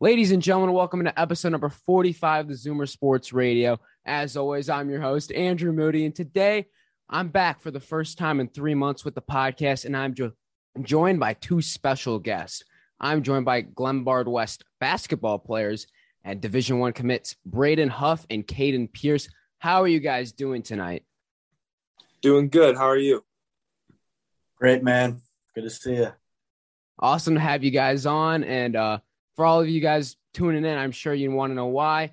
Ladies and gentlemen, welcome to episode number 45 of the Zoomer Sports Radio. As always, I'm your host, Andrew Moody, and today I'm back for the first time in three months with the podcast, and I'm jo- joined by two special guests. I'm joined by Glenbard West basketball players and Division One commits Braden Huff and Caden Pierce. How are you guys doing tonight? Doing good. How are you? Great, man. Good to see you. Awesome to have you guys on. And uh, for all of you guys tuning in, I'm sure you want to know why.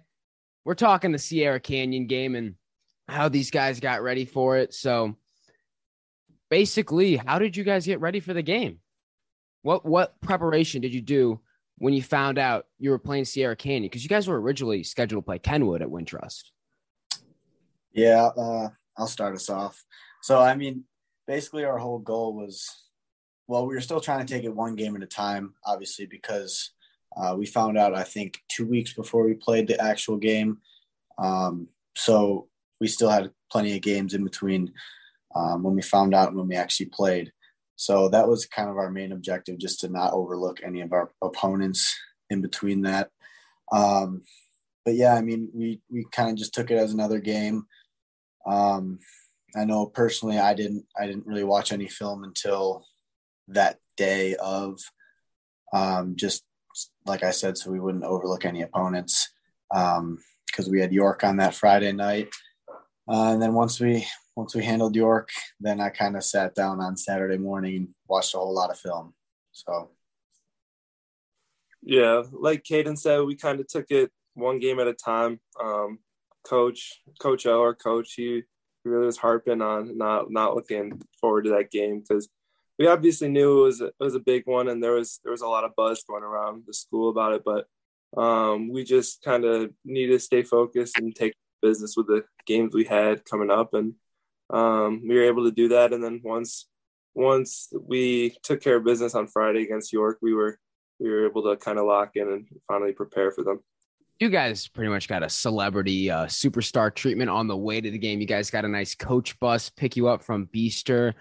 We're talking the Sierra Canyon game and how these guys got ready for it. So basically, how did you guys get ready for the game? What what preparation did you do when you found out you were playing Sierra Canyon? Because you guys were originally scheduled to play Kenwood at Wintrust. Yeah, uh, I'll start us off. So, I mean, basically, our whole goal was well, we were still trying to take it one game at a time, obviously, because uh, we found out, I think, two weeks before we played the actual game. Um, so we still had plenty of games in between um, when we found out and when we actually played. So that was kind of our main objective, just to not overlook any of our opponents in between that. Um, but yeah, I mean, we we kind of just took it as another game. Um, I know personally, I didn't I didn't really watch any film until that day of um, just like I said, so we wouldn't overlook any opponents because um, we had York on that Friday night. Uh, and then once we once we handled York, then I kind of sat down on Saturday morning and watched a whole lot of film. So, yeah, like Caden said, we kind of took it one game at a time. Um, coach, Coach O, our coach, he really was harping on not not looking forward to that game because we obviously knew it was a, it was a big one, and there was there was a lot of buzz going around the school about it. But um, we just kind of needed to stay focused and take business with the games we had coming up, and um, we were able to do that. And then once once we took care of business on Friday against York, we were we were able to kind of lock in and finally prepare for them. You guys pretty much got a celebrity uh, superstar treatment on the way to the game. You guys got a nice coach bus pick you up from Beaster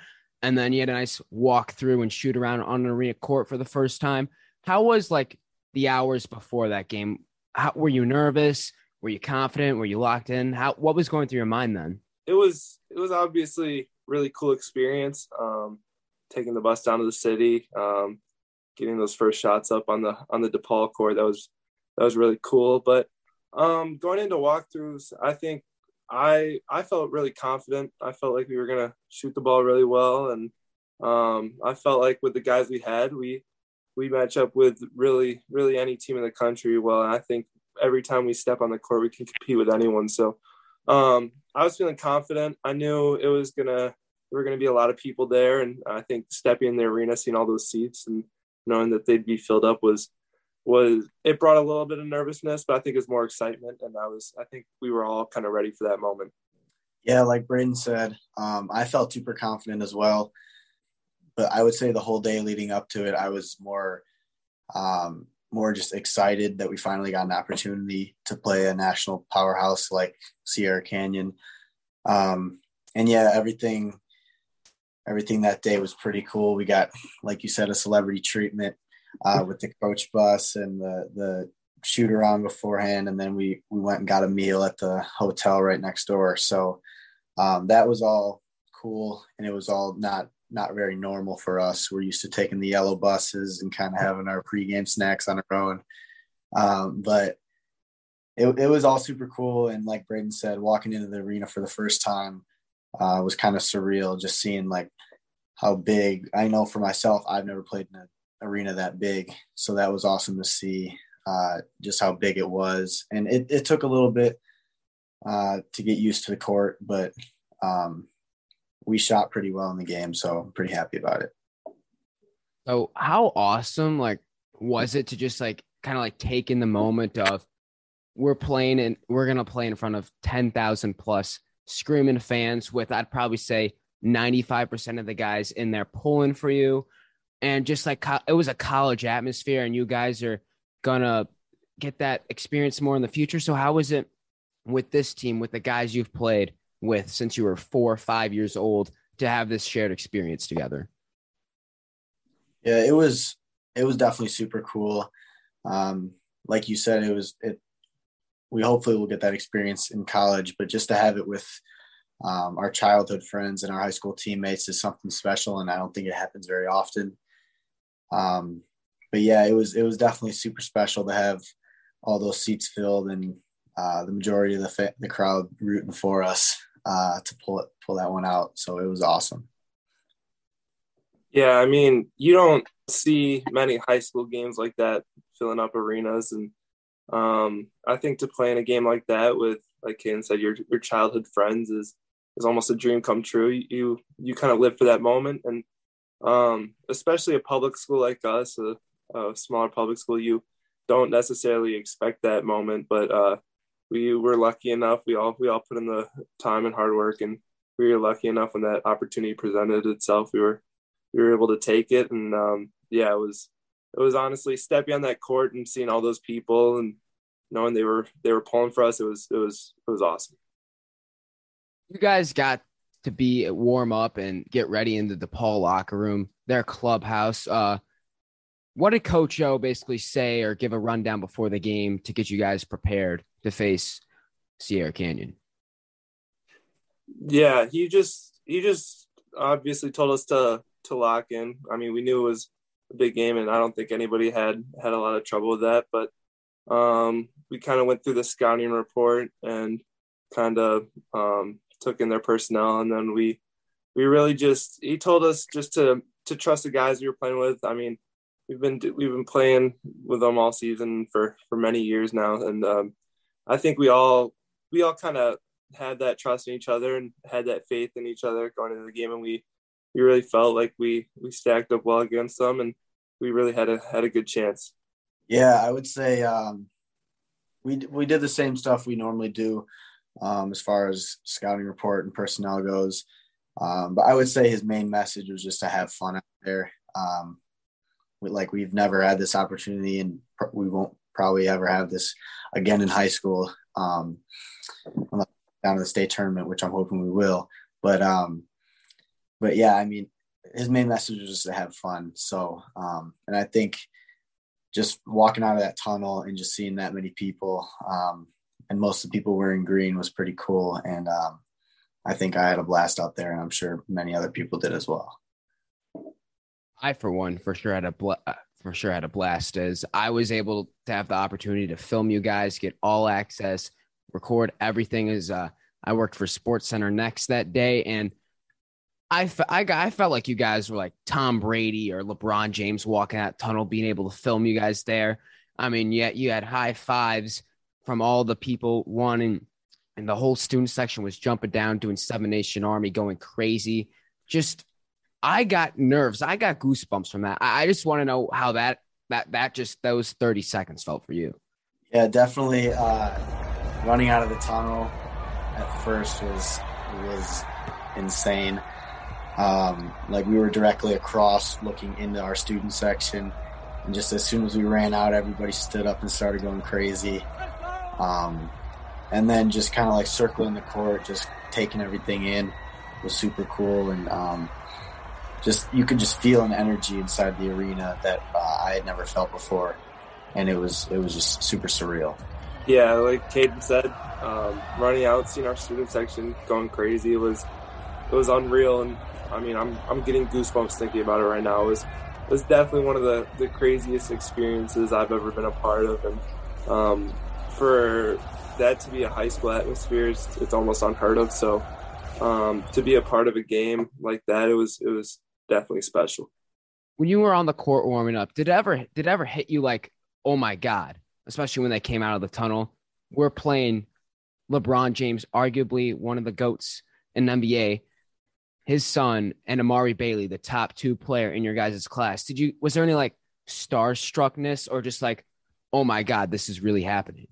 and then you had a nice walk through and shoot around on an arena court for the first time. How was like the hours before that game? How were you nervous? Were you confident? Were you locked in? How what was going through your mind then? It was it was obviously really cool experience. Um, taking the bus down to the city, um, getting those first shots up on the on the DePaul court. That was that was really cool. But um, going into walkthroughs, I think I I felt really confident. I felt like we were gonna shoot the ball really well, and um, I felt like with the guys we had, we we match up with really really any team in the country well. I think every time we step on the court, we can compete with anyone. So um, I was feeling confident. I knew it was gonna there were gonna be a lot of people there, and I think stepping in the arena, seeing all those seats, and knowing that they'd be filled up was was it brought a little bit of nervousness, but I think it was more excitement, and I was I think we were all kind of ready for that moment. Yeah, like Braden said, um, I felt super confident as well. But I would say the whole day leading up to it, I was more um, more just excited that we finally got an opportunity to play a national powerhouse like Sierra Canyon. Um, and yeah, everything everything that day was pretty cool. We got, like you said, a celebrity treatment uh, with the coach bus and the the shoot around beforehand, and then we we went and got a meal at the hotel right next door. So um, that was all cool, and it was all not not very normal for us. We're used to taking the yellow buses and kind of having our pregame snacks on our own, um, but it, it was all super cool. And like Braden said, walking into the arena for the first time uh, was kind of surreal. Just seeing like how big. I know for myself, I've never played in a arena that big. So that was awesome to see uh, just how big it was. And it, it took a little bit uh, to get used to the court, but um, we shot pretty well in the game. So I'm pretty happy about it. So how awesome like was it to just like kind of like take in the moment of we're playing and we're gonna play in front of ten thousand plus screaming fans with I'd probably say 95% of the guys in there pulling for you and just like it was a college atmosphere and you guys are gonna get that experience more in the future so how was it with this team with the guys you've played with since you were four or five years old to have this shared experience together yeah it was it was definitely super cool um, like you said, it was it. We hopefully will get that experience in college, but just to have it with um, our childhood friends and our high school teammates is something special, and I don't think it happens very often. Um, but yeah, it was it was definitely super special to have all those seats filled and uh, the majority of the fa- the crowd rooting for us uh, to pull it pull that one out. So it was awesome. Yeah, I mean, you don't see many high school games like that filling up arenas, and um, I think to play in a game like that with, like Ken said, your your childhood friends is is almost a dream come true. You you kind of live for that moment, and um, especially a public school like us, a, a, smaller public school, you don't necessarily expect that moment. But uh, we were lucky enough. We all we all put in the time and hard work, and we were lucky enough when that opportunity presented itself. We were we were able to take it, and um, yeah, it was it was honestly stepping on that court and seeing all those people and knowing they were they were pulling for us. It was it was it was awesome you guys got to be warm up and get ready in the DePaul locker room, their clubhouse. Uh, what did Coach O basically say or give a rundown before the game to get you guys prepared to face Sierra Canyon? Yeah, he just he just obviously told us to to lock in. I mean, we knew it was a big game, and I don't think anybody had had a lot of trouble with that. But um, we kind of went through the scouting report and kind of um, took in their personnel, and then we we really just he told us just to to trust the guys we were playing with. I mean, we've been we've been playing with them all season for for many years now, and um, I think we all we all kind of had that trust in each other and had that faith in each other going into the game, and we we really felt like we we stacked up well against them, and we really had a had a good chance. Yeah, I would say um, we we did the same stuff we normally do um, as far as scouting report and personnel goes. Um, but I would say his main message was just to have fun out there. Um, we, like we've never had this opportunity, and pr- we won't probably ever have this again in high school. Um, down to the state tournament, which I'm hoping we will. But um, but yeah, I mean, his main message was just to have fun. So um, and I think just walking out of that tunnel and just seeing that many people um, and most of the people wearing green was pretty cool. And um, I think I had a blast out there, and I'm sure many other people did as well. I, for one, for sure had a bl- uh, for sure had a blast. As I was able to have the opportunity to film you guys, get all access, record everything. As uh, I worked for Sports Center next that day, and I, fe- I, got, I felt like you guys were like Tom Brady or LeBron James walking that tunnel, being able to film you guys there. I mean, yet you had high fives from all the people wanting, and the whole student section was jumping down, doing Seven Nation Army, going crazy. Just, I got nerves. I got goosebumps from that. I, I just want to know how that that that just those thirty seconds felt for you. Yeah, definitely. Uh, running out of the tunnel at first was was insane. Um, like we were directly across, looking into our student section, and just as soon as we ran out, everybody stood up and started going crazy. Um, and then just kind of like circling the court, just taking everything in was super cool. And um, just you could just feel an energy inside the arena that uh, I had never felt before, and it was it was just super surreal. Yeah, like Caden said, um, running out, seeing our student section going crazy was it was unreal, and I mean, I'm I'm getting goosebumps thinking about it right now. It was it was definitely one of the the craziest experiences I've ever been a part of, and um, for that to be a high school atmosphere, it's, it's almost unheard of. So um, to be a part of a game like that, it was it was definitely special. When you were on the court warming up, did it ever did ever hit you like, oh my god? Especially when they came out of the tunnel, we're playing LeBron James, arguably one of the goats in NBA, his son and Amari Bailey, the top two player in your guys' class. Did you was there any like starstruckness or just like, oh my god, this is really happening?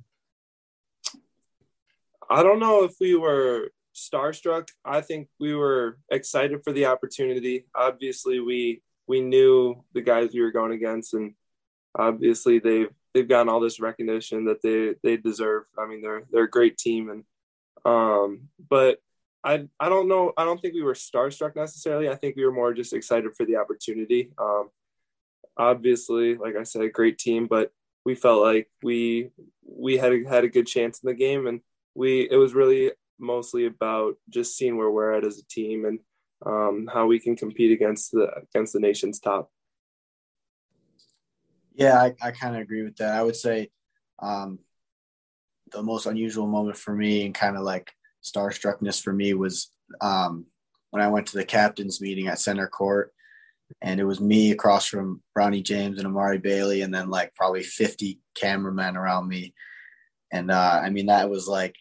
I don't know if we were starstruck. I think we were excited for the opportunity. Obviously, we we knew the guys we were going against, and obviously they've they've gotten all this recognition that they they deserve. I mean, they're they're a great team, and um, but I I don't know. I don't think we were starstruck necessarily. I think we were more just excited for the opportunity. Um, obviously, like I said, a great team, but we felt like we we had a, had a good chance in the game, and we it was really mostly about just seeing where we're at as a team and um, how we can compete against the against the nation's top. Yeah, I, I kind of agree with that. I would say um, the most unusual moment for me and kind of like starstruckness for me was um, when I went to the captain's meeting at center court and it was me across from Bronny James and Amari Bailey, and then like probably 50 cameramen around me. And uh, I mean, that was like,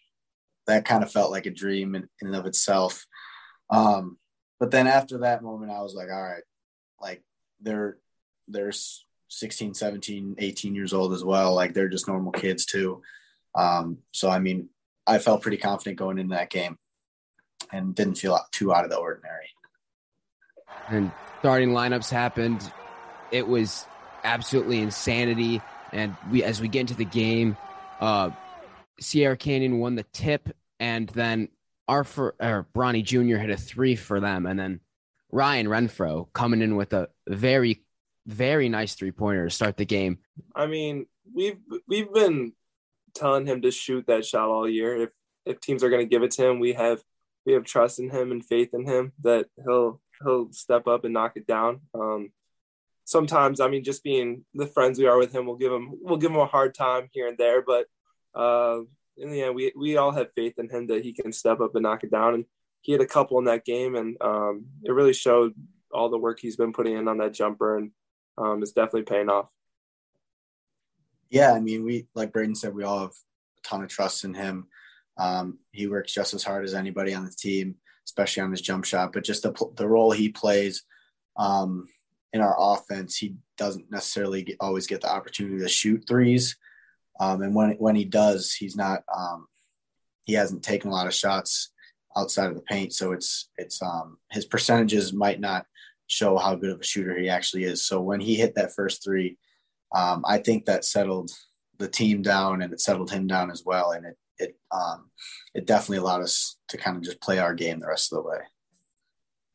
that kind of felt like a dream in, in and of itself. Um, but then after that moment, I was like, all right, like they're, they're 16, 17, 18 years old as well. Like they're just normal kids too. Um, so, I mean, I felt pretty confident going into that game and didn't feel too out of the ordinary. And starting lineups happened. It was absolutely insanity. And we, as we get into the game, uh, Sierra Canyon won the tip, and then Arthur or Bronny Jr. hit a three for them, and then Ryan Renfro coming in with a very, very nice three pointer to start the game. I mean, we've we've been telling him to shoot that shot all year. If if teams are going to give it to him, we have we have trust in him and faith in him that he'll he'll step up and knock it down. Um, sometimes, I mean, just being the friends we are with him, we'll give him we'll give him a hard time here and there, but uh, in the end, we we all have faith in him that he can step up and knock it down. And he had a couple in that game, and um, it really showed all the work he's been putting in on that jumper, and um, it's definitely paying off. Yeah, I mean, we like Braden said, we all have a ton of trust in him. Um, he works just as hard as anybody on the team especially on his jump shot. But just the, the role he plays um, in our offense, he doesn't necessarily get, always get the opportunity to shoot threes. Um, and when when he does, he's not um, he hasn't taken a lot of shots outside of the paint. So it's it's um, his percentages might not show how good of a shooter he actually is. So when he hit that first three, um, I think that settled the team down and it settled him down as well. And it it um, it definitely allowed us to kind of just play our game the rest of the way.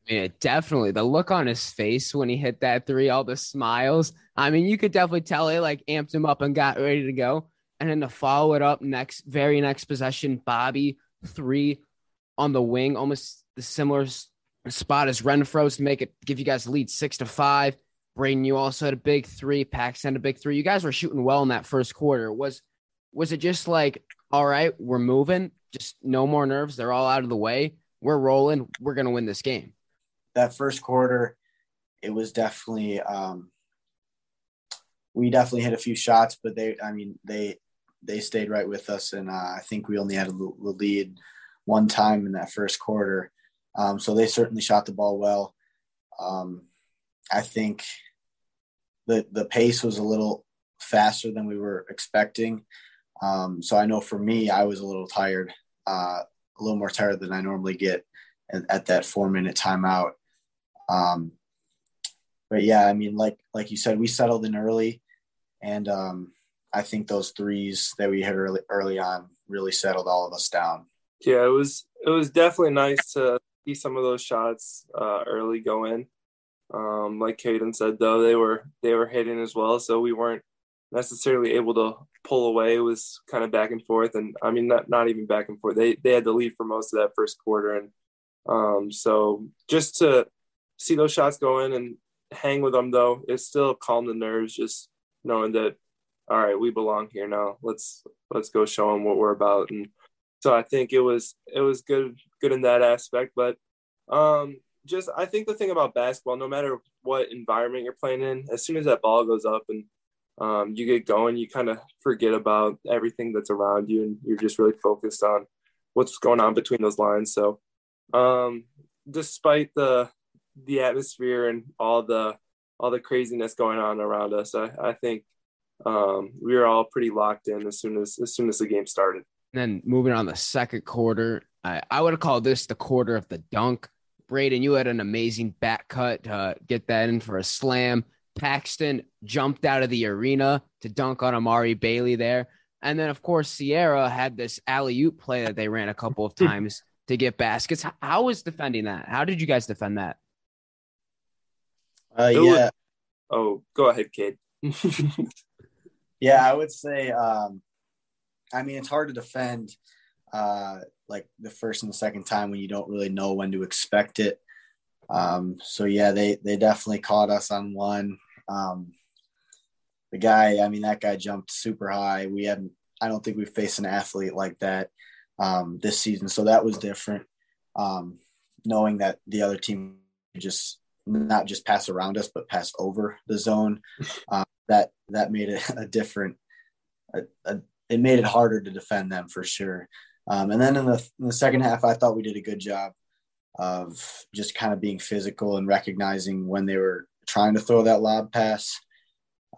Yeah, definitely. The look on his face when he hit that three, all the smiles. I mean, you could definitely tell it like amped him up and got ready to go. And then to follow it up next, very next possession, Bobby three on the wing, almost the similar spot as Renfro's to make it give you guys lead six to five. Braden, you also had a big three. Paxton a big three. You guys were shooting well in that first quarter. Was was it just like all right, we're moving, just no more nerves. They're all out of the way. We're rolling. We're to win this game. That first quarter, it was definitely, um, we definitely hit a few shots, but they, I mean, they, they stayed right with us. And uh, I think we only had a lead one time in that first quarter. Um, so they certainly shot the ball well. Um, I think the the pace was a little faster than we were expecting. Um, so I know for me, I was a little tired, uh, a little more tired than I normally get at, at that four minute timeout. Um, but yeah, I mean, like like you said, we settled in early, and um, I think those threes that we hit early early on really settled all of us down. Yeah, it was it was definitely nice to see some of those shots uh, early go in. Um, like Caden said, though, they were they were hitting as well, so we weren't necessarily able to pull away. It was kind of back and forth, and I mean, not not even back and forth. They they had the lead for most of that first quarter, and um, so just to see those shots go in and hang with them, though, it still calmed the nerves. Just knowing that, all right, we belong here now. Let's let's go show them what we're about, and so I think it was it was good good in that aspect, but um, just I think the thing about basketball, no matter what environment you're playing in, as soon as that ball goes up and um, you get going, you kind of forget about everything that's around you, and you're just really focused on what's going on between those lines. So, um, despite the the atmosphere and all the all the craziness going on around us, I, I think um, we were all pretty locked in as soon as as soon as the game started. And then moving on the second quarter, I, I would have called this the quarter of the dunk. Braden, you had an amazing back cut to get that in for a slam. Paxton jumped out of the arena to dunk on Amari Bailey there. And then, of course, Sierra had this alley oop play that they ran a couple of times to get baskets. How was defending that? How did you guys defend that? Uh, yeah. oh, go ahead, kid. Yeah, I would say. Um, I mean, it's hard to defend uh, like the first and the second time when you don't really know when to expect it. Um, so yeah, they they definitely caught us on one. Um, the guy, I mean, that guy jumped super high. We hadn't. I don't think we faced an athlete like that um, this season, so that was different. Um, knowing that the other team just not just pass around us, but pass over the zone, uh, that that made it a different. A, a, it made it harder to defend them for sure. Um, and then in the, in the second half, I thought we did a good job of just kind of being physical and recognizing when they were trying to throw that lob pass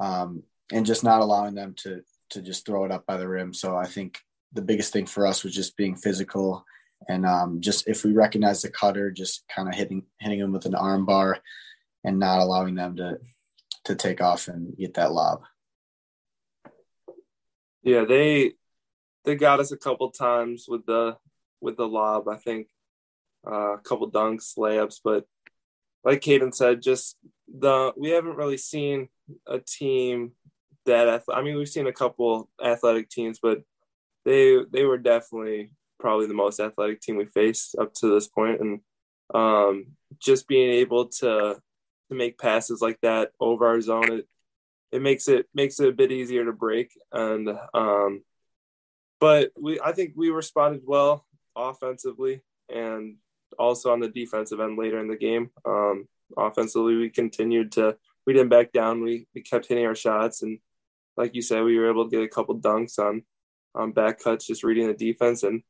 um, and just not allowing them to to just throw it up by the rim. So I think the biggest thing for us was just being physical and um, just if we recognize the cutter, just kind of hitting hitting them with an arm bar and not allowing them to to take off and get that lob. Yeah, they they got us a couple times with the with the lob. I think uh, a couple dunks, layups, but like Caden said, just the we haven't really seen a team that I mean, we've seen a couple athletic teams, but they they were definitely probably the most athletic team we faced up to this point, and um, just being able to to make passes like that over our zone, it it makes it makes it a bit easier to break, and um, but we I think we responded well offensively and also on the defensive end later in the game. Um, offensively, we continued to we didn't back down. We we kept hitting our shots, and like you said, we were able to get a couple dunks on on back cuts, just reading the defense. And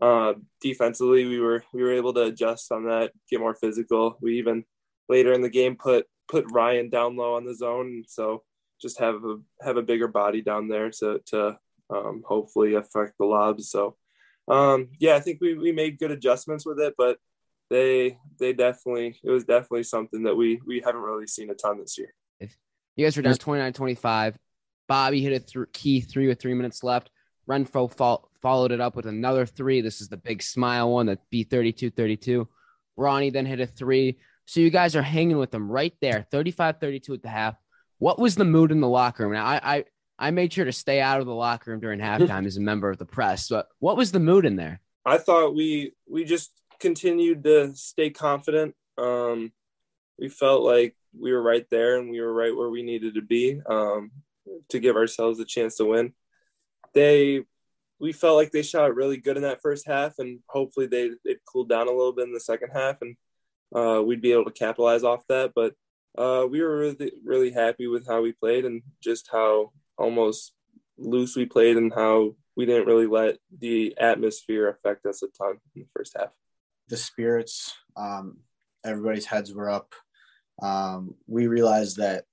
uh, defensively, we were we were able to adjust on that, get more physical. We even later in the game put put Ryan down low on the zone, so just have a have a bigger body down there to to um, hopefully affect the lobs. So um, yeah, I think we, we made good adjustments with it, but they they definitely it was definitely something that we we haven't really seen a ton this year. You guys were down 29-25. Bobby hit a th- key three with three minutes left. Renfro fo- followed it up with another three. This is the big smile one that B32-32. Bronny then hit a three. So you guys are hanging with them right there, 35-32 at the half. What was the mood in the locker room? Now, I, I I made sure to stay out of the locker room during halftime as a member of the press. But what was the mood in there? I thought we we just continued to stay confident. Um, we felt like we were right there and we were right where we needed to be um, to give ourselves a chance to win. They we felt like they shot really good in that first half, and hopefully they they cooled down a little bit in the second half, and uh, we'd be able to capitalize off that. But uh, we were really really happy with how we played and just how almost loose we played and how we didn't really let the atmosphere affect us a ton in the first half. The spirits, um, everybody's heads were up. Um, we realized that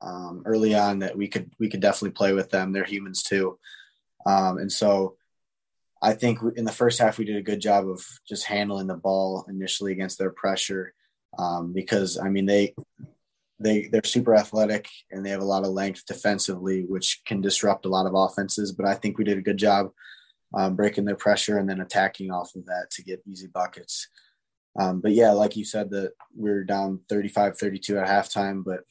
um, early on that we could we could definitely play with them. They're humans too, um, and so I think in the first half we did a good job of just handling the ball initially against their pressure um, because I mean they they they're super athletic and they have a lot of length defensively, which can disrupt a lot of offenses. But I think we did a good job um, breaking their pressure and then attacking off of that to get easy buckets. Um, but yeah, like you said, that we are down 35 32 at halftime, but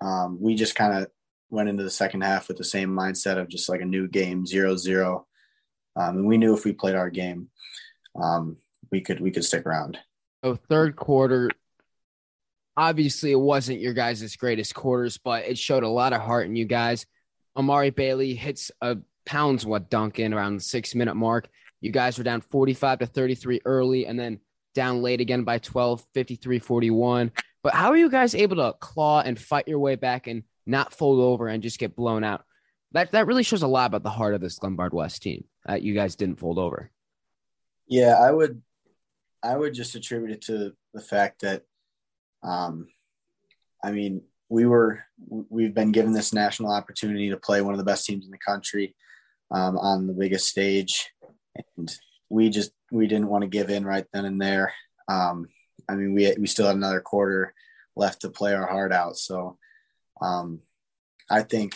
um, we just kind of went into the second half with the same mindset of just like a new game, zero zero. Um, and we knew if we played our game, um, we could we could stick around. Oh, third quarter, obviously it wasn't your guys' greatest quarters, but it showed a lot of heart in you guys. Amari Bailey hits a pounds what dunk in around the six minute mark. You guys were down 45 to 33 early and then down late again by 12, 53 41. But how are you guys able to claw and fight your way back and not fold over and just get blown out? That, that really shows a lot about the heart of this Glenbard West team that you guys didn't fold over. Yeah, I would I would just attribute it to the fact that um, I mean, we were we've been given this national opportunity to play one of the best teams in the country um, on the biggest stage, and we just we didn't want to give in right then and there. Um, I mean, we we still had another quarter left to play our heart out, so um, I think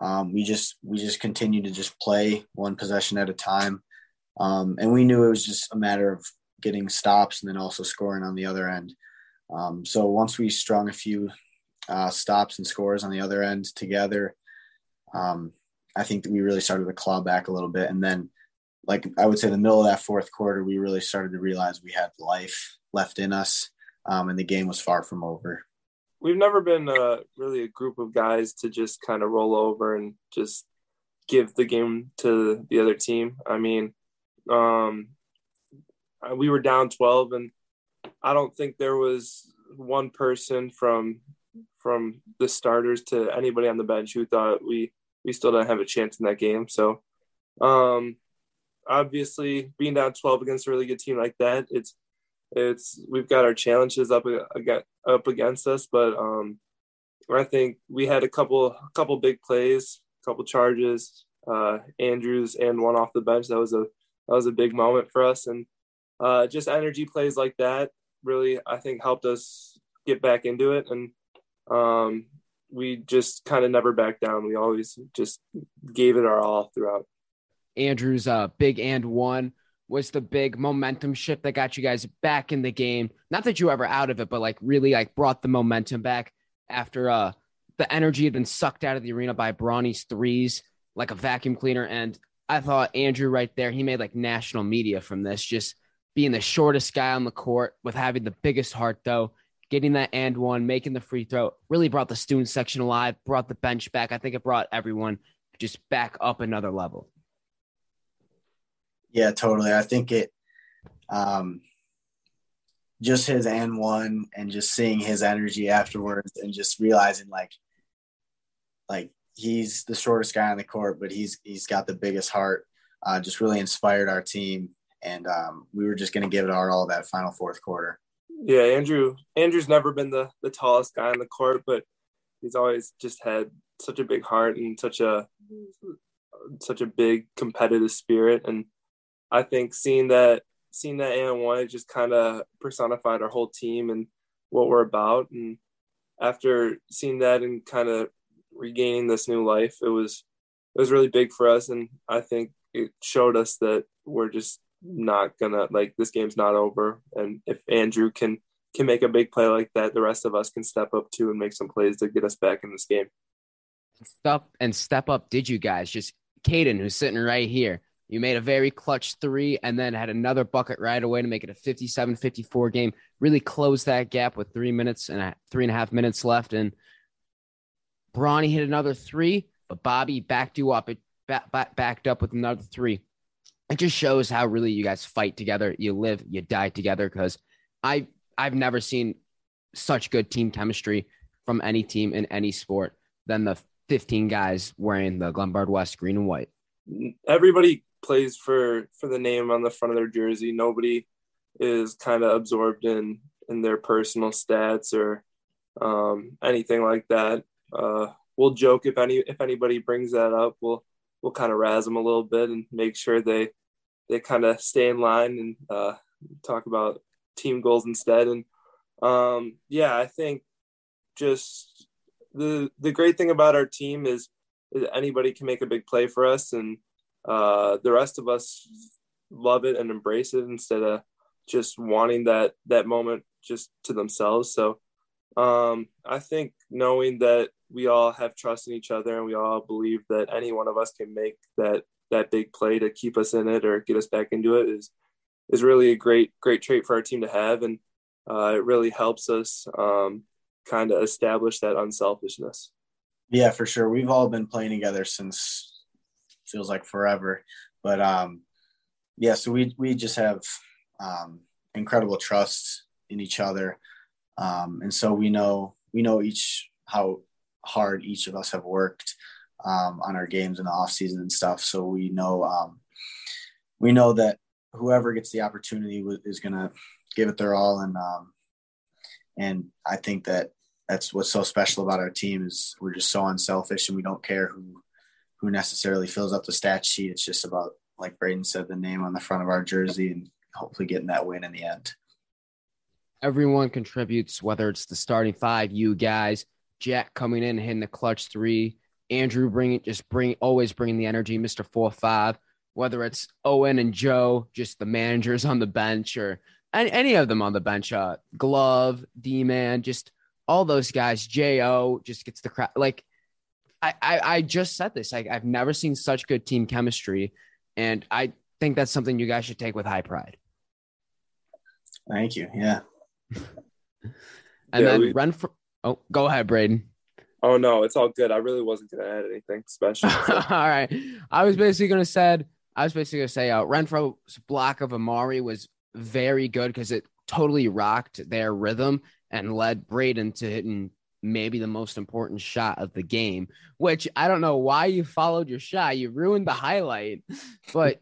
um, we just we just continued to just play one possession at a time, um, and we knew it was just a matter of getting stops and then also scoring on the other end. Um, so once we strung a few uh, stops and scores on the other end together, um, I think that we really started to claw back a little bit. And then, like I would say, the middle of that fourth quarter, we really started to realize we had life left in us, um, and the game was far from over. We've never been uh, really a group of guys to just kind of roll over and just give the game to the other team. I mean, um, we were down 12, and I don't think there was one person from from the starters to anybody on the bench who thought we we still didn't have a chance in that game. So, um, obviously, being down 12 against a really good team like that, it's it's we've got our challenges up up against us, but um, I think we had a couple a couple big plays, a couple charges, uh, Andrews and one off the bench. That was a that was a big moment for us, and uh, just energy plays like that really I think helped us get back into it, and um, we just kind of never backed down. We always just gave it our all throughout. Andrew's uh, big and one was the big momentum shift that got you guys back in the game. Not that you ever out of it, but like really like brought the momentum back after uh the energy had been sucked out of the arena by Bronny's threes like a vacuum cleaner. And I thought Andrew right there, he made like national media from this, just being the shortest guy on the court with having the biggest heart though getting that and one, making the free throw, really brought the student section alive, brought the bench back. I think it brought everyone just back up another level. Yeah, totally. I think it, um, just his and one and just seeing his energy afterwards and just realizing like, like he's the shortest guy on the court, but he's, he's got the biggest heart, uh, just really inspired our team. And um, we were just going to give it our all that final fourth quarter. Yeah, Andrew. Andrew's never been the the tallest guy on the court, but he's always just had such a big heart and such a such a big competitive spirit. And I think seeing that seeing that and one, it just kind of personified our whole team and what we're about. And after seeing that and kind of regaining this new life, it was it was really big for us. And I think it showed us that we're just not gonna like this game's not over. And if Andrew can can make a big play like that, the rest of us can step up too and make some plays to get us back in this game. Step and step up, did you guys? Just Caden, who's sitting right here. You made a very clutch three and then had another bucket right away to make it a 57 54 game. Really close that gap with three minutes and a, three and a half minutes left. And Bronny hit another three, but Bobby backed you up. It back, back, backed up with another three it just shows how really you guys fight together. You live, you die together. Because I I've never seen such good team chemistry from any team in any sport than the 15 guys wearing the Glenbard West green and white. Everybody plays for for the name on the front of their jersey. Nobody is kind of absorbed in in their personal stats or um, anything like that. Uh, we'll joke if any if anybody brings that up. We'll we'll kind of razz them a little bit and make sure they they kind of stay in line and uh, talk about team goals instead. And um, yeah, I think just the the great thing about our team is, is anybody can make a big play for us, and uh, the rest of us love it and embrace it instead of just wanting that that moment just to themselves. So um, I think knowing that we all have trust in each other and we all believe that any one of us can make that that big play to keep us in it or get us back into it is is really a great great trait for our team to have. And uh, it really helps us um, kind of establish that unselfishness. Yeah for sure. We've all been playing together since feels like forever. But um yeah so we we just have um incredible trust in each other. Um and so we know we know each how hard each of us have worked um, on our games in the off season and stuff. So we know um, we know that whoever gets the opportunity is going to give it their all, and um, and I think that that's what's so special about our team is we're just so unselfish and we don't care who who necessarily fills up the stat sheet. It's just about like Braden said, the name on the front of our jersey and hopefully getting that win in the end. Everyone contributes, whether it's the starting five, you guys, Jack coming in, hitting the clutch three, Andrew bringing just bring always bringing the energy, Mr. Four Five, whether it's Owen and Joe, just the managers on the bench, or any, of them on the bench, uh, Glove, D Man, just all those guys. Jo just gets the crowd. Like I, I, I just said this. Like I've never seen such good team chemistry, and I think that's something you guys should take with high pride. Thank you. Yeah. And Yeah, then we- Renfro. Oh, go ahead, Braden. Oh no, it's all good. I really wasn't gonna add anything special. All right. I was basically gonna said I was basically gonna say uh, Renfro's block of Amari was very good because it totally rocked their rhythm and led Braden to hitting maybe the most important shot of the game. Which I don't know why you followed your shot. You ruined the highlight, but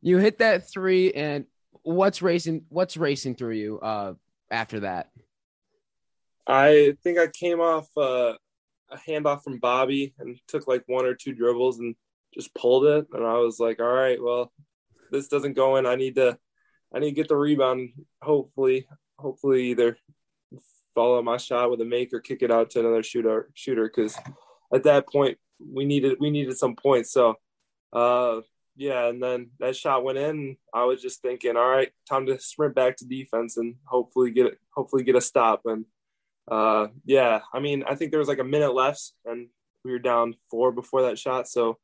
you hit that three. And what's racing? What's racing through you uh, after that? I think I came off uh, a handoff from Bobby and took like one or two dribbles and just pulled it. And I was like, all right, well, this doesn't go in. I need to, I need to get the rebound. Hopefully, hopefully either follow my shot with a make or kick it out to another shooter. Shooter, because at that point we needed we needed some points. So, uh, yeah, and then that shot went in. I was just thinking, all right, time to sprint back to defense and hopefully get hopefully get a stop. And uh, yeah, I mean, I think there was like a minute left, and we were down four before that shot. So,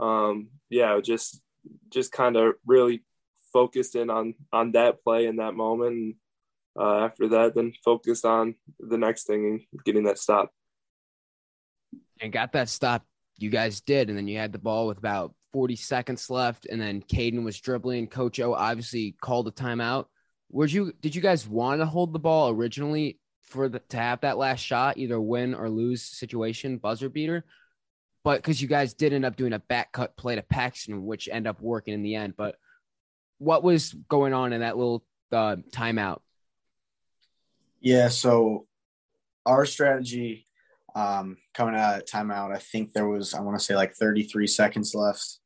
um, yeah, just just kind of really focused in on on that play in that moment. And uh, after that, then focused on the next thing and getting that stop. and got that stop. You guys did, and then you had the ball with about 40 seconds left, and then Caden was dribbling. Coach O obviously called a timeout. Would you did you guys want to hold the ball originally for the to have that last shot, either win or lose situation, buzzer beater? But because you guys did end up doing a back cut play to Paxton, which end up working in the end. But what was going on in that little uh, timeout? Yeah. So our strategy um, coming out of timeout, I think there was, I want to say like 33 seconds left.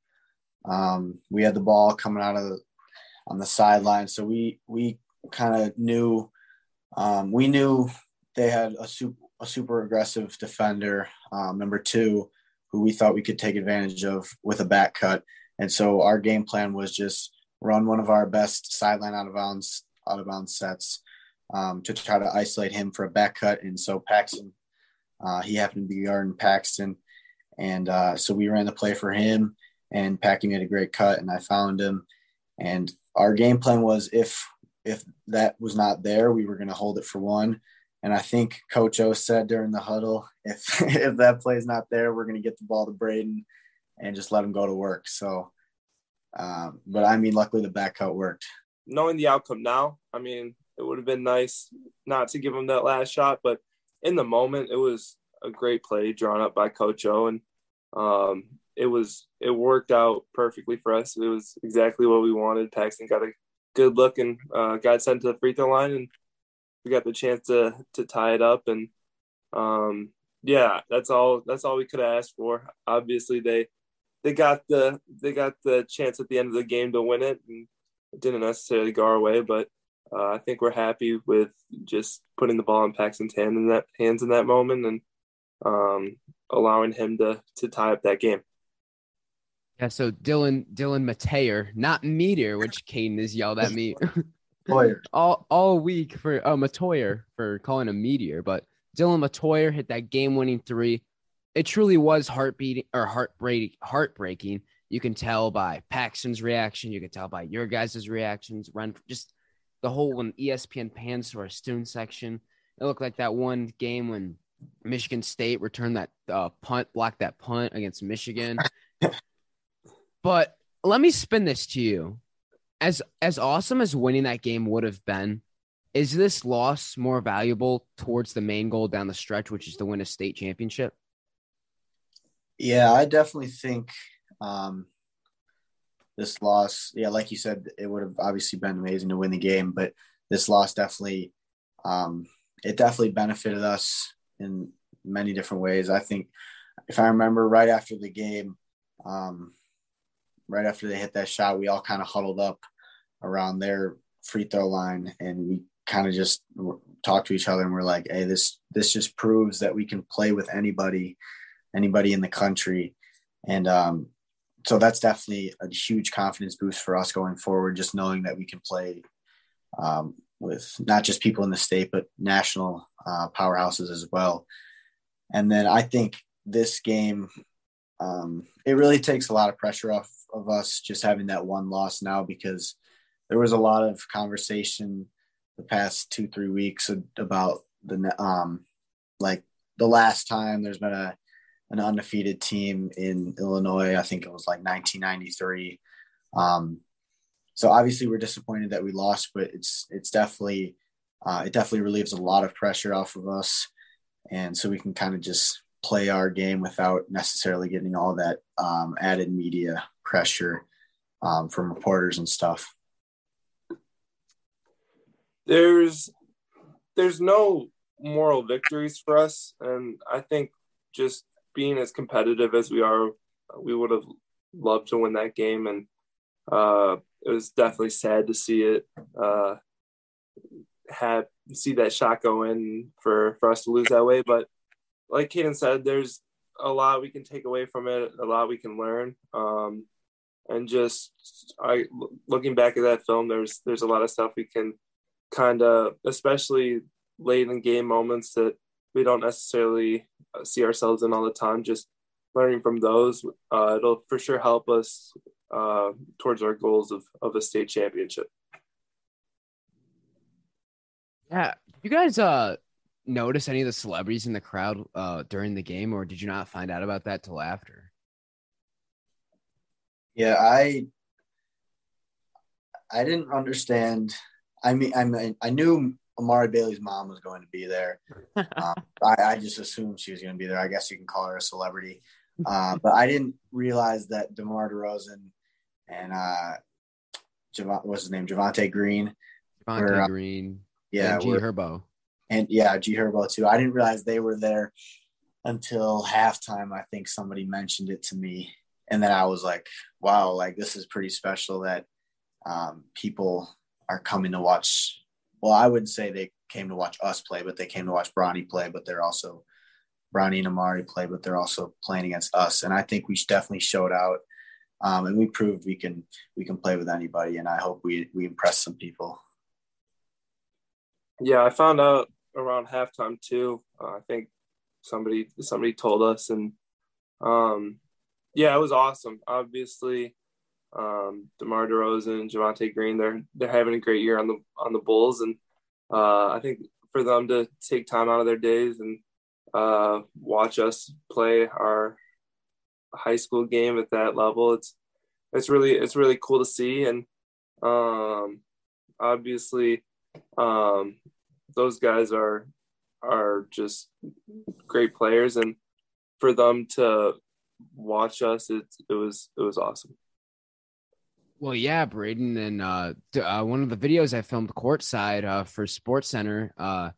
Um, we had the ball coming out of the, on the sideline. So we, we kind of knew, um, we knew they had a super, a super aggressive defender, um, number two, who we thought we could take advantage of with a back cut. And so our game plan was just run one of our best sideline out of bounds, out of bounds sets um, to try to isolate him for a back cut. And so Paxton, uh, he happened to be guarding Paxton. And uh, so we ran the play for him, and Packy made a great cut, and I found him. And our game plan was if if that was not there, we were going to hold it for one. And I think Coach O said during the huddle, if if that play is not there, we're going to get the ball to Braden and just let him go to work. So, um, but I mean, luckily the back cut worked. Knowing the outcome now, I mean, it would have been nice not to give him that last shot, but in the moment, it was a great play drawn up by Coach O, and um, it was it worked out perfectly for us. It was exactly what we wanted. Paxton got a good look and uh, got sent to the free throw line, and we got the chance to to tie it up. And um, yeah, that's all. That's all we could have asked for. Obviously, they they got the they got the chance at the end of the game to win it, and it didn't necessarily go our way, but uh, I think we're happy with just putting the ball in Paxton's hand in that hands in that moment and um, allowing him to to tie up that game. Yeah, so Dylan Dylan Mateer, not Meteor, which Caden has yelled at me Boyer. all all week for uh, Matoyer for calling a meteor, but Dylan Matoyer hit that game winning three. It truly was heartbeating or heartbreak heartbreaking. You can tell by Paxton's reaction. You can tell by your guys' reactions. Run just the whole when ESPN pans to our student section. It looked like that one game when Michigan State returned that uh, punt, blocked that punt against Michigan. but let me spin this to you as as awesome as winning that game would have been, is this loss more valuable towards the main goal down the stretch, which is to win a state championship? Yeah, I definitely think um, this loss, yeah, like you said, it would have obviously been amazing to win the game, but this loss definitely, um, it definitely benefited us in many different ways. I think if I remember right after the game, um, right after they hit that shot, we all kind of huddled up around their free throw line and we kind of just talked to each other and we're like, hey, this this just proves that we can play with anybody, anybody in the country. And um, so that's definitely a huge confidence boost for us going forward, just knowing that we can play um, with not just people in the state, but national uh, powerhouses as well. And then I think this game, um, it really takes a lot of pressure off of us just having that one loss now because there was a lot of conversation the past two three weeks about the um like the last time there's been a an undefeated team in Illinois. I think it was like 1993. Um, so obviously we're disappointed that we lost, but it's it's definitely uh, it definitely relieves a lot of pressure off of us, and so we can kind of just play our game without necessarily getting all that um, added media pressure um, from reporters and stuff. There's there's no moral victories for us, and I think just being as competitive as we are, we would have loved to win that game, and uh, it was definitely sad to see it uh, have see that shot go in for for us to lose that way. But like Caden said, there's a lot we can take away from it, a lot we can learn. Um, and just I looking back at that film, there's there's a lot of stuff we can kind of, especially late in game moments that we don't necessarily uh, see ourselves in all the time. Just learning from those, uh, it'll for sure help us uh, towards our goals of of a state championship. Yeah, you guys uh notice any of the celebrities in the crowd uh during the game, or did you not find out about that till after? Yeah, I I didn't understand. I mean, I mean, I knew Amari Bailey's mom was going to be there. um, I, I, just assumed she was going to be there. I guess you can call her a celebrity, uh, but I didn't realize that DeMar DeRozan and uh, Javon, what's his name, Javonte Green. Javonte were, uh, Green. Yeah, and G Herbo. And yeah, G Herbo too. I didn't realize they were there until halftime. I think somebody mentioned it to me, and then I was like, "Wow, like this is pretty special that um, people are coming to watch." Well, I wouldn't say they came to watch us play, but they came to watch Bronny play. But they're also Bronny and Amari play, but they're also playing against us. And I think we definitely showed out um, and we proved we can we can play with anybody. And I hope we we impress some people. Yeah, I found out around halftime too. Uh, I think somebody somebody told us, and um, yeah, it was awesome. Obviously, um, Demar Derozan, Javonte Green, they're they're having a great year on the on the Bulls, and uh, I think for them to take time out of their days and uh, watch us play our high school game at that level. It's it's really it's really cool to see, and um, obviously, um, those guys are are just great players, and for them to watch us, it it was it was awesome. Well, yeah, Braden, and uh, uh, one of the videos I filmed courtside uh, for Sports Center, uh,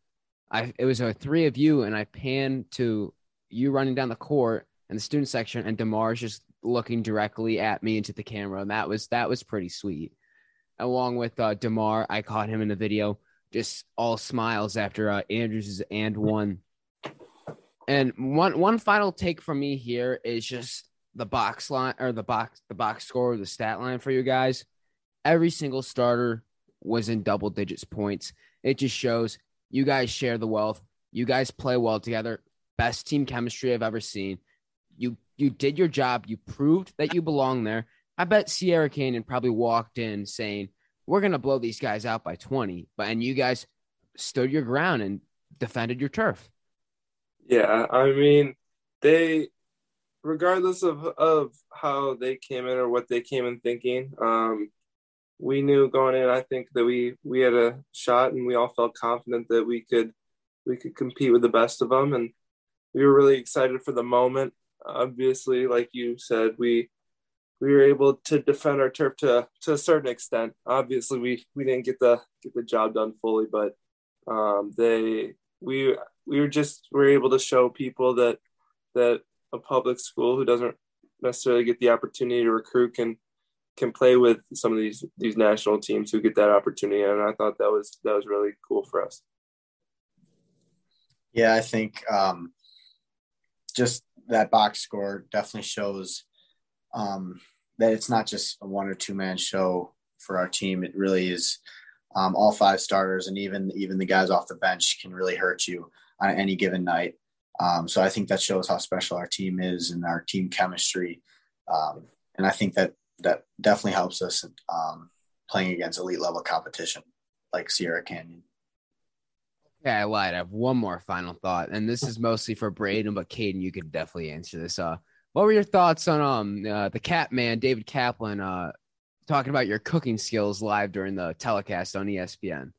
I it was a three of you, and I panned to you running down the court, in the student section, and Demar's just looking directly at me into the camera, and that was that was pretty sweet. Along with uh, Demar, I caught him in the video, just all smiles after uh, Andrews' and one. And one one final take from me here is just the box line or the box the box score, the stat line for you guys. Every single starter was in double digits points. It just shows you guys share the wealth. You guys play well together. Best team chemistry I've ever seen you you did your job. You proved that you belong there. I bet Sierra Canyon probably walked in saying, "We're gonna blow these guys out by 20," but and you guys stood your ground and defended your turf. Yeah, I mean, they, regardless of of how they came in or what they came in thinking, um, we knew going in. I think that we we had a shot, and we all felt confident that we could we could compete with the best of them, and we were really excited for the moment obviously, like you said, we we were able to defend our turf to to a certain extent. Obviously, we we didn't get the get the job done fully, but um, they we we were just we were able to show people that that a public school who doesn't necessarily get the opportunity to recruit can can play with some of these these national teams who get that opportunity and i thought that was that was really cool for us yeah i think um just that box score definitely shows um, that it's not just a one or two man show for our team. It really is um, all five starters and even even the guys off the bench can really hurt you on any given night. Um, so I think that shows how special our team is and our team chemistry. Um, and I think that that definitely helps us um, playing against elite level competition like Sierra Canyon. Yeah, I lied. I have one more final thought, and this is mostly for Braden, but Caden, you could definitely answer this. Uh, what were your thoughts on um uh, the Cat Man, David Kaplan, uh, talking about your cooking skills live during the telecast on ESPN?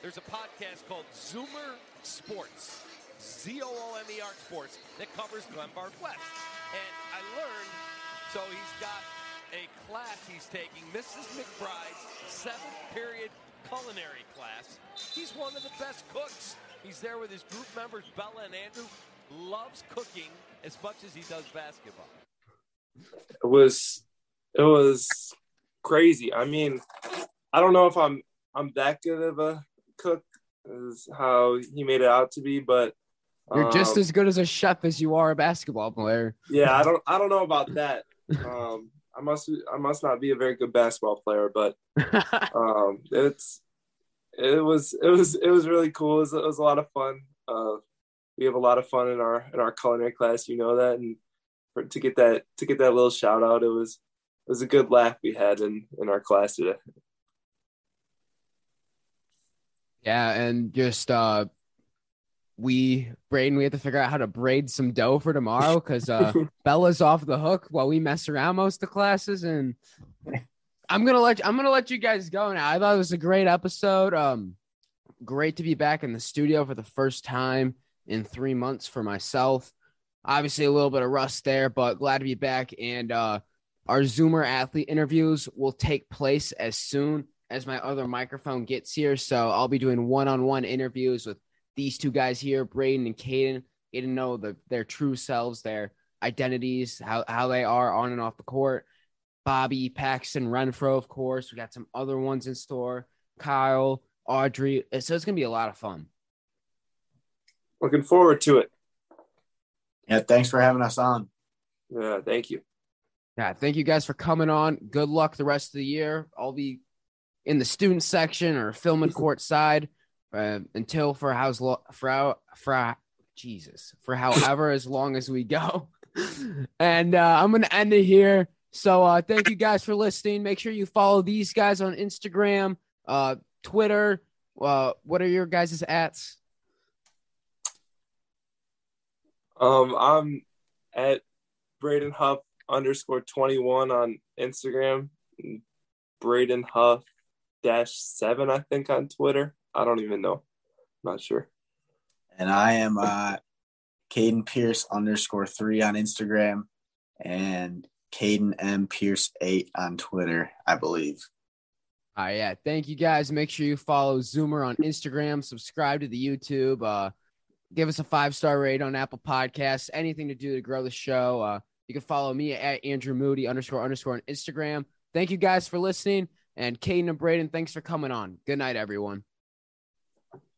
There's a podcast called Zoomer Sports, Z O O M E R Sports, that covers Glenbard West, and I learned. So he's got a class he's taking, Mrs. McBride's seventh period culinary class. He's one of the best cooks. He's there with his group members, Bella and Andrew. Loves cooking as much as he does basketball. It was it was crazy. I mean, I don't know if I'm I'm that good of a cook is how he made it out to be, but You're just um, as good as a chef as you are a basketball player. yeah, I don't I don't know about that. Um, I must I must not be a very good basketball player, but um, it's it was it was it was really cool. It was, it was a lot of fun. Uh, we have a lot of fun in our in our culinary class, you know that, and for, to get that to get that little shout out, it was it was a good laugh we had in in our class today. yeah, and just uh, we Braden, we have to figure out how to braid some dough for tomorrow because uh, Bella's off the hook while we mess around most of the classes, and I'm gonna let I'm gonna let you guys go now. I thought it was a great episode. Um, great to be back in the studio for the first time in three months for myself. Obviously, a little bit of rust there, but glad to be back. And uh, our Zoomer athlete interviews will take place as soon as my other microphone gets here. So I'll be doing one-on-one interviews with these two guys here, Braden and Caden, getting to know the, their true selves, their identities, how, how they are on and off the court. Bobby, Paxton, Renfro, of course. We got some other ones in store. Kyle, Audrey. So it's gonna be a lot of fun. Looking forward to it. Yeah, thanks for having us on. Yeah, thank you. Yeah, thank you guys for coming on. Good luck the rest of the year. I'll be in the student section or filming court side uh, until for how's lo- for how, for how- Jesus for however as long as we go. and uh, I'm gonna end it here. So uh, thank you guys for listening. Make sure you follow these guys on Instagram, uh, Twitter. Uh, what are your guys' ats? Um, I'm at Braden Huff underscore twenty one on Instagram. Braden Huff dash seven, I think, on Twitter. I don't even know. not sure. And I am uh, Caden Pierce underscore three on Instagram and Caden M Pierce eight on Twitter, I believe. All right, yeah. Thank you guys. Make sure you follow Zoomer on Instagram, subscribe to the YouTube, uh, give us a five star rate on Apple Podcasts. Anything to do to grow the show. Uh, you can follow me at Andrew Moody underscore underscore on Instagram. Thank you guys for listening. And Caden and Braden, thanks for coming on. Good night, everyone.